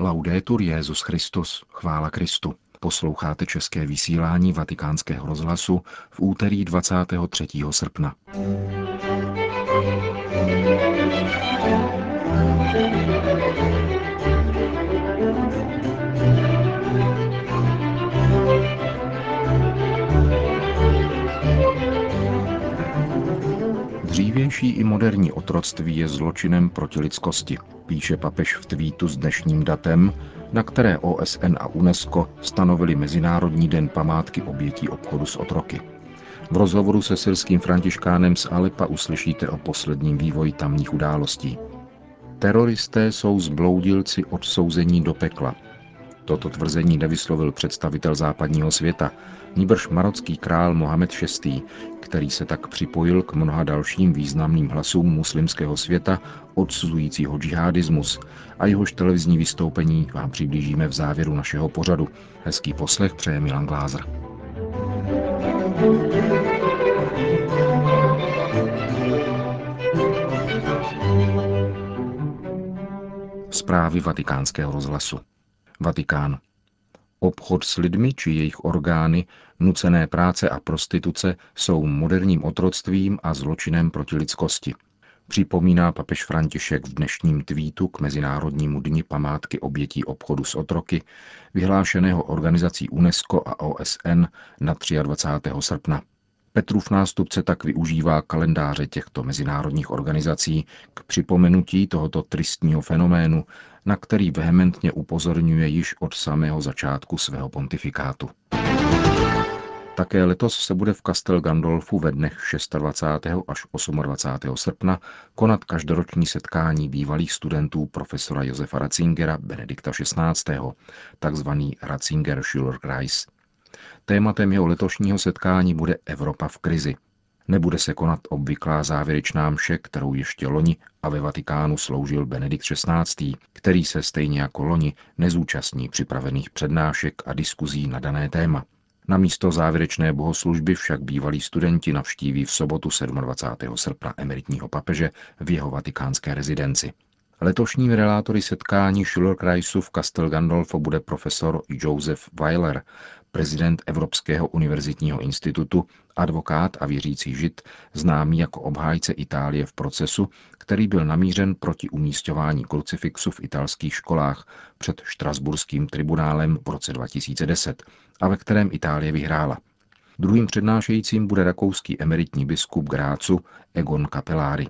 Laudetur Jezus Christus, chvála Kristu. Posloucháte české vysílání Vatikánského rozhlasu v úterý 23. srpna. Dřívější i moderní otroctví je zločinem proti lidskosti, píše papež v tweetu s dnešním datem, na které OSN a UNESCO stanovili Mezinárodní den památky obětí obchodu s otroky. V rozhovoru se syrským františkánem z Alepa uslyšíte o posledním vývoji tamních událostí. Teroristé jsou zbloudilci odsouzení do pekla. Toto tvrzení nevyslovil představitel západního světa, níbrž marocký král Mohamed VI., který se tak připojil k mnoha dalším významným hlasům muslimského světa odsuzujícího džihadismus a jehož televizní vystoupení vám přiblížíme v závěru našeho pořadu. Hezký poslech přeje Milan Glázer. Zprávy vatikánského rozhlasu. Vatikán. Obchod s lidmi či jejich orgány, nucené práce a prostituce jsou moderním otroctvím a zločinem proti lidskosti. Připomíná papež František v dnešním tweetu k Mezinárodnímu dni památky obětí obchodu s otroky, vyhlášeného organizací UNESCO a OSN na 23. srpna. Petrův nástupce tak využívá kalendáře těchto mezinárodních organizací k připomenutí tohoto tristního fenoménu, na který vehementně upozorňuje již od samého začátku svého pontifikátu. Také letos se bude v Castel Gandolfu ve dnech 26. až 28. srpna konat každoroční setkání bývalých studentů profesora Josefa Ratzingera Benedikta XVI., takzvaný Ratzinger Schülerkreis. Tématem jeho letošního setkání bude Evropa v krizi. Nebude se konat obvyklá závěrečná mše, kterou ještě loni a ve Vatikánu sloužil Benedikt XVI., který se stejně jako loni nezúčastní připravených přednášek a diskuzí na dané téma. Na místo závěrečné bohoslužby však bývalí studenti navštíví v sobotu 27. srpna emeritního papeže v jeho vatikánské rezidenci. Letošním relátory setkání Schullerkreisu v Castel Gandolfo bude profesor Joseph Weiler, prezident Evropského univerzitního institutu, advokát a věřící žid, známý jako obhájce Itálie v procesu, který byl namířen proti umístování krucifixu v italských školách před Štrasburským tribunálem v roce 2010 a ve kterém Itálie vyhrála. Druhým přednášejícím bude rakouský emeritní biskup Grácu Egon Capellari.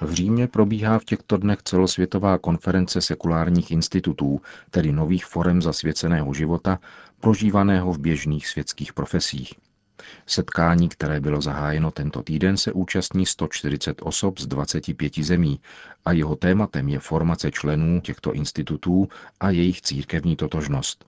V Římě probíhá v těchto dnech celosvětová konference sekulárních institutů, tedy nových forem zasvěceného života, prožívaného v běžných světských profesích. Setkání, které bylo zahájeno tento týden, se účastní 140 osob z 25 zemí a jeho tématem je formace členů těchto institutů a jejich církevní totožnost.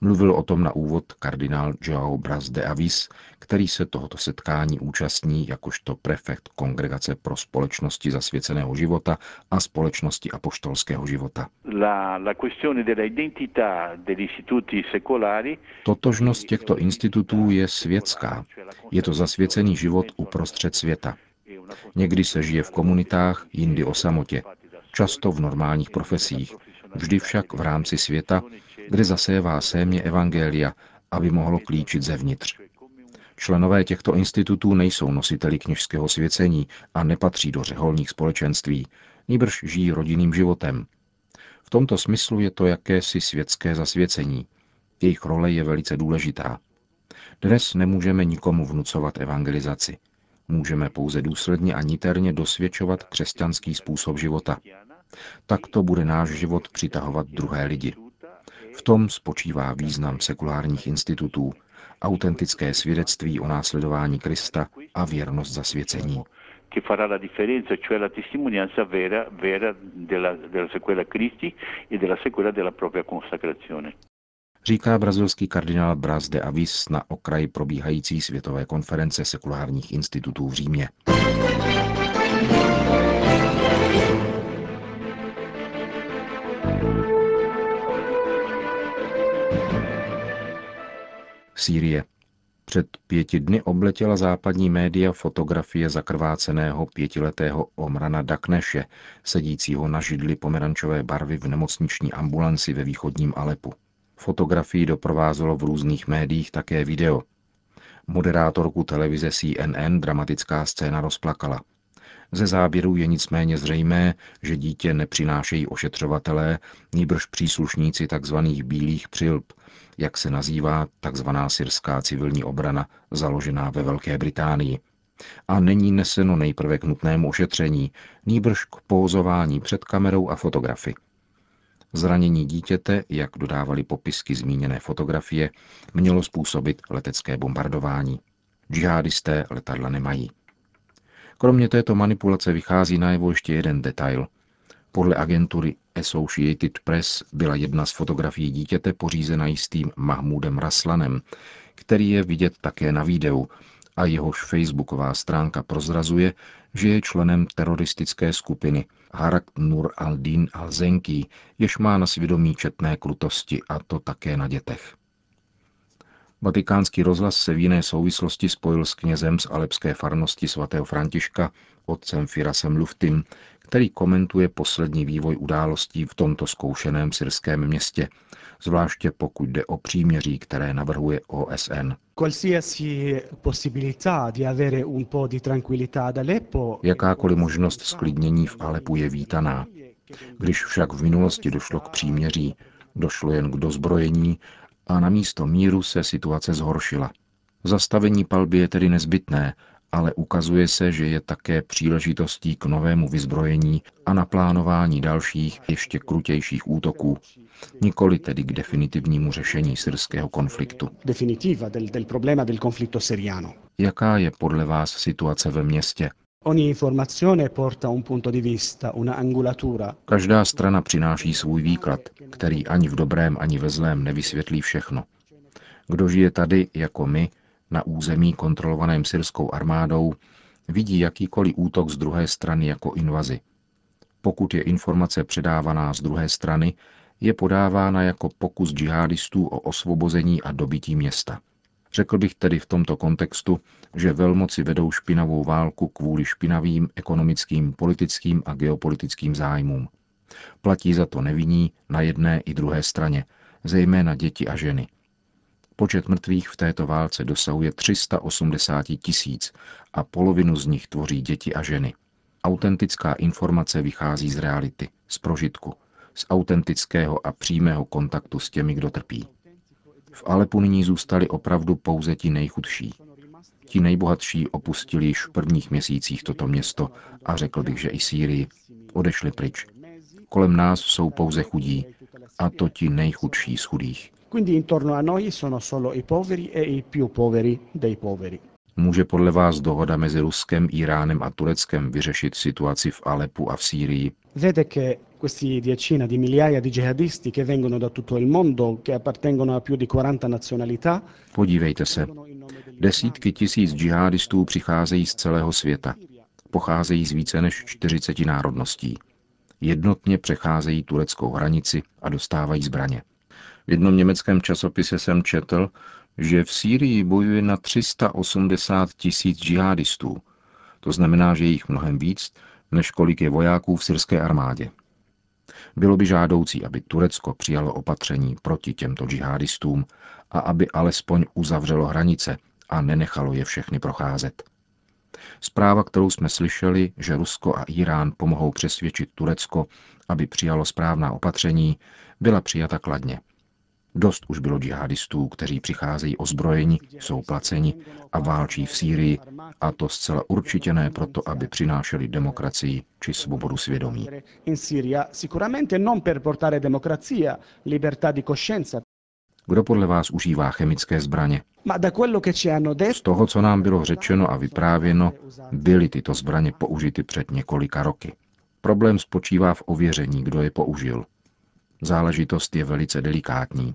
Mluvil o tom na úvod kardinál Joao Bras de Avis, který se tohoto setkání účastní jakožto prefekt Kongregace pro společnosti zasvěceného života a společnosti apoštolského života. La, la Totožnost těchto institutů je světská. Je to zasvěcený život uprostřed světa. Někdy se žije v komunitách, jindy o samotě, často v normálních profesích, vždy však v rámci světa, kde zasévá sémě evangelia, aby mohlo klíčit zevnitř. Členové těchto institutů nejsou nositeli kněžského svěcení a nepatří do řeholních společenství, níbrž žijí rodinným životem. V tomto smyslu je to jakési světské zasvěcení. Jejich role je velice důležitá. Dnes nemůžeme nikomu vnucovat evangelizaci. Můžeme pouze důsledně a niterně dosvědčovat křesťanský způsob života. Takto bude náš život přitahovat druhé lidi. V tom spočívá význam sekulárních institutů, autentické svědectví o následování Krista a věrnost zasvěcení. che farà la differenza, cioè la testimonianza vera, vera della, della sequela Christi e della sequela della propria consacrazione. Říká brazilský kardinál Braz de Avis na okraji probíhající světové konference sekulárních institutů v Římě. Sýrie. Před pěti dny obletěla západní média fotografie zakrváceného pětiletého Omrana Dakneše, sedícího na židli pomerančové barvy v nemocniční ambulanci ve východním Alepu. Fotografii doprovázelo v různých médiích také video. Moderátorku televize CNN dramatická scéna rozplakala. Ze záběru je nicméně zřejmé, že dítě nepřinášejí ošetřovatelé, níbrž příslušníci tzv. bílých přilb, jak se nazývá tzv. syrská civilní obrana, založená ve Velké Británii. A není neseno nejprve k nutnému ošetření, nýbrž k pózování před kamerou a fotografy. Zranění dítěte, jak dodávali popisky zmíněné fotografie, mělo způsobit letecké bombardování. Džihadisté letadla nemají. Kromě této manipulace vychází najevo ještě jeden detail. Podle agentury Associated Press byla jedna z fotografií dítěte pořízena jistým Mahmudem Raslanem, který je vidět také na videu a jehož facebooková stránka prozrazuje, že je členem teroristické skupiny Harak Nur al-Din al-Zenki, jež má na svědomí četné krutosti, a to také na dětech. Vatikánský rozhlas se v jiné souvislosti spojil s knězem z alepské farnosti svatého Františka, otcem Firasem Luftim, který komentuje poslední vývoj událostí v tomto zkoušeném syrském městě, zvláště pokud jde o příměří, které navrhuje OSN. Jakákoliv možnost sklidnění v Alepu je vítaná. Když však v minulosti došlo k příměří, došlo jen k dozbrojení a na místo míru se situace zhoršila. Zastavení palby je tedy nezbytné, ale ukazuje se, že je také příležitostí k novému vyzbrojení a naplánování dalších, ještě krutějších útoků, nikoli tedy k definitivnímu řešení syrského konfliktu. Jaká je podle vás situace ve městě? Každá strana přináší svůj výklad, který ani v dobrém, ani ve zlém nevysvětlí všechno. Kdo žije tady, jako my, na území kontrolovaném syrskou armádou, vidí jakýkoliv útok z druhé strany jako invazi. Pokud je informace předávaná z druhé strany, je podávána jako pokus džihadistů o osvobození a dobití města. Řekl bych tedy v tomto kontextu, že velmoci vedou špinavou válku kvůli špinavým ekonomickým, politickým a geopolitickým zájmům. Platí za to nevinní na jedné i druhé straně, zejména děti a ženy. Počet mrtvých v této válce dosahuje 380 tisíc a polovinu z nich tvoří děti a ženy. Autentická informace vychází z reality, z prožitku, z autentického a přímého kontaktu s těmi, kdo trpí. V Alepu nyní zůstali opravdu pouze ti nejchudší. Ti nejbohatší opustili již v prvních měsících toto město a řekl bych, že i Sýrii. Odešli pryč. Kolem nás jsou pouze chudí, a to ti nejchudší z chudých. Může podle vás dohoda mezi Ruskem, Iránem a Tureckem vyřešit situaci v Alepu a v Sýrii? Vede che questi decina di migliaia di jihadisti che vengono da tutto il mondo, che appartengono a più di 40 nazionalità. Podívejte se. Desítky tisíc džihadistů přicházejí z celého světa. Pocházejí z více než 40 národností. Jednotně přecházejí tureckou hranici a dostávají zbraně. V jednom německém časopise jsem četl, že v Sýrii bojuje na 380 tisíc džihadistů. To znamená, že jich mnohem víc, než kolik je vojáků v syrské armádě. Bylo by žádoucí, aby Turecko přijalo opatření proti těmto džihadistům a aby alespoň uzavřelo hranice a nenechalo je všechny procházet. Zpráva, kterou jsme slyšeli, že Rusko a Irán pomohou přesvědčit Turecko, aby přijalo správná opatření, byla přijata kladně. Dost už bylo džihadistů, kteří přicházejí ozbrojeni, jsou placeni a válčí v Sýrii, a to zcela určitě ne proto, aby přinášeli demokracii či svobodu svědomí. Kdo podle vás užívá chemické zbraně? Z toho, co nám bylo řečeno a vyprávěno, byly tyto zbraně použity před několika roky. Problém spočívá v ověření, kdo je použil. Záležitost je velice delikátní.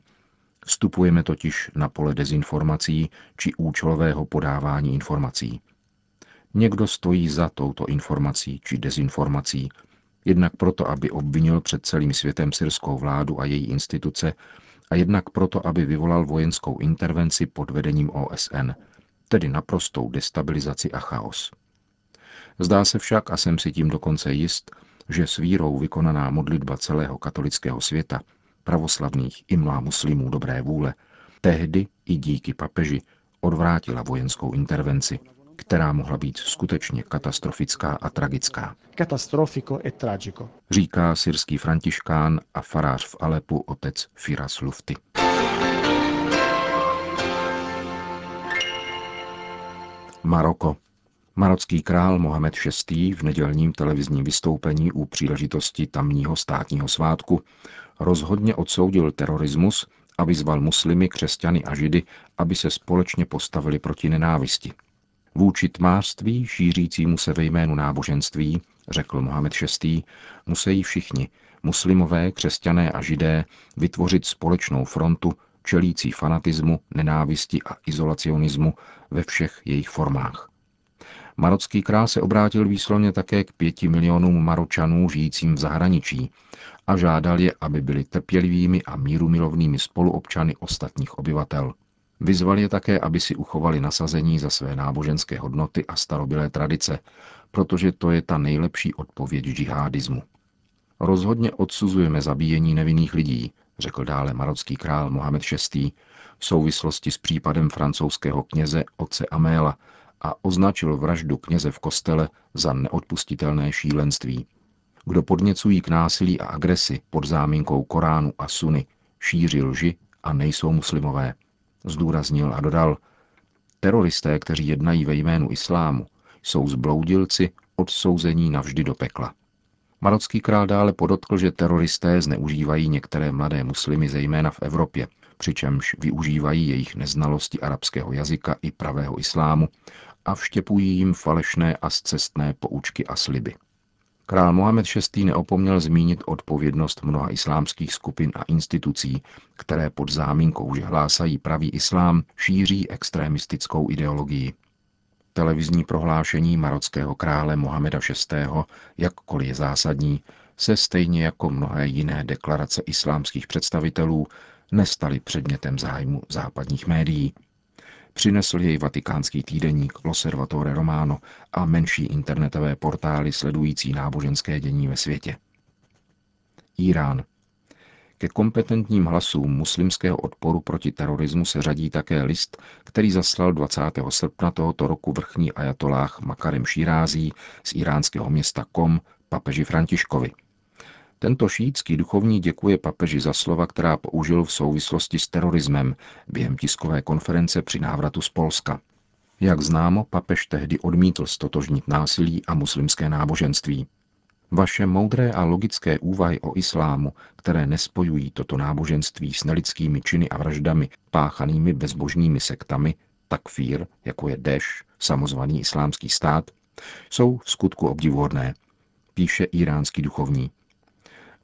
Vstupujeme totiž na pole dezinformací či účelového podávání informací. Někdo stojí za touto informací či dezinformací, jednak proto, aby obvinil před celým světem syrskou vládu a její instituce, a jednak proto, aby vyvolal vojenskou intervenci pod vedením OSN, tedy naprostou destabilizaci a chaos. Zdá se však, a jsem si tím dokonce jist, že s vírou vykonaná modlitba celého katolického světa, pravoslavných i mlá muslimů dobré vůle, tehdy i díky papeži odvrátila vojenskou intervenci, která mohla být skutečně katastrofická a tragická. Catastrofico e tragico. Říká syrský františkán a farář v Alepu otec Firas Lufty. Maroko. Marocký král Mohamed VI. v nedělním televizním vystoupení u příležitosti tamního státního svátku rozhodně odsoudil terorismus a vyzval muslimy, křesťany a židy, aby se společně postavili proti nenávisti. Vůči tmářství, šířícímu se ve jménu náboženství, řekl Mohamed VI., musí všichni, muslimové, křesťané a židé, vytvořit společnou frontu, čelící fanatismu, nenávisti a izolacionismu ve všech jejich formách. Marocký král se obrátil výslovně také k pěti milionům Maročanů žijícím v zahraničí a žádal je, aby byli trpělivými a mírumilovnými spoluobčany ostatních obyvatel. Vyzval je také, aby si uchovali nasazení za své náboženské hodnoty a starobilé tradice, protože to je ta nejlepší odpověď džihádismu. Rozhodně odsuzujeme zabíjení nevinných lidí, řekl dále marocký král Mohamed VI. v souvislosti s případem francouzského kněze Oce Améla a označil vraždu kněze v kostele za neodpustitelné šílenství. Kdo podněcují k násilí a agresi pod záminkou Koránu a Suny, šíří lži a nejsou muslimové. Zdůraznil a dodal, teroristé, kteří jednají ve jménu islámu, jsou zbloudilci odsouzení navždy do pekla. Marocký král dále podotkl, že teroristé zneužívají některé mladé muslimy zejména v Evropě, přičemž využívají jejich neznalosti arabského jazyka i pravého islámu a vštěpují jim falešné a zcestné poučky a sliby. Král Mohamed VI. neopomněl zmínit odpovědnost mnoha islámských skupin a institucí, které pod záminkou, že hlásají pravý islám, šíří extremistickou ideologii. Televizní prohlášení marockého krále Mohameda VI., jakkoliv je zásadní, se stejně jako mnohé jiné deklarace islámských představitelů nestaly předmětem zájmu západních médií. Přinesl jej vatikánský týdeník L'Osservatore Romano a menší internetové portály sledující náboženské dění ve světě. Irán. Ke kompetentním hlasům muslimského odporu proti terorismu se řadí také list, který zaslal 20. srpna tohoto roku vrchní ajatolách Makarem Šírází z iránského města Kom papeži Františkovi. Tento šítský duchovní děkuje papeži za slova, která použil v souvislosti s terorismem během tiskové konference při návratu z Polska. Jak známo, papež tehdy odmítl stotožnit násilí a muslimské náboženství. Vaše moudré a logické úvahy o islámu, které nespojují toto náboženství s nelidskými činy a vraždami páchanými bezbožnými sektami, takfír, jako je Deš, samozvaný islámský stát, jsou v skutku obdivuhodné, píše iránský duchovní.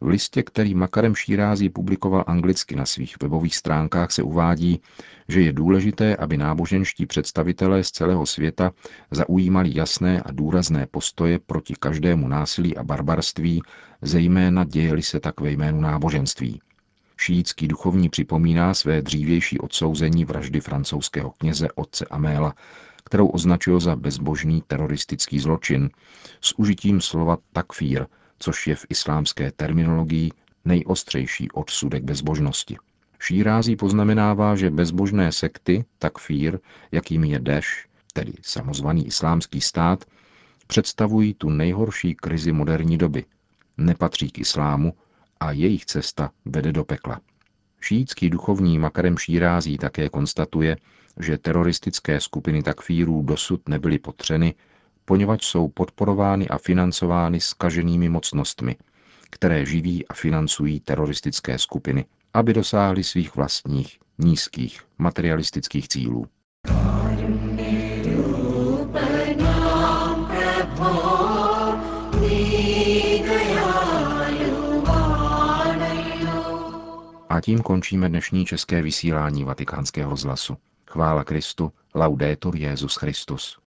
V listě, který Makarem Šírází publikoval anglicky na svých webových stránkách, se uvádí, že je důležité, aby náboženští představitelé z celého světa zaujímali jasné a důrazné postoje proti každému násilí a barbarství, zejména dějeli se tak ve jménu náboženství. Šítský duchovní připomíná své dřívější odsouzení vraždy francouzského kněze otce Améla, kterou označil za bezbožný teroristický zločin, s užitím slova takfír – což je v islámské terminologii nejostřejší odsudek bezbožnosti. Šírází poznamenává, že bezbožné sekty, takfír, jakými je Deš, tedy samozvaný islámský stát, představují tu nejhorší krizi moderní doby, nepatří k islámu a jejich cesta vede do pekla. Šítský duchovní Makarem Šírází také konstatuje, že teroristické skupiny takfírů dosud nebyly potřeny poněvadž jsou podporovány a financovány skaženými mocnostmi, které živí a financují teroristické skupiny, aby dosáhly svých vlastních, nízkých, materialistických cílů. A tím končíme dnešní české vysílání vatikánského rozhlasu. Chvála Kristu, laudetur Jezus Christus.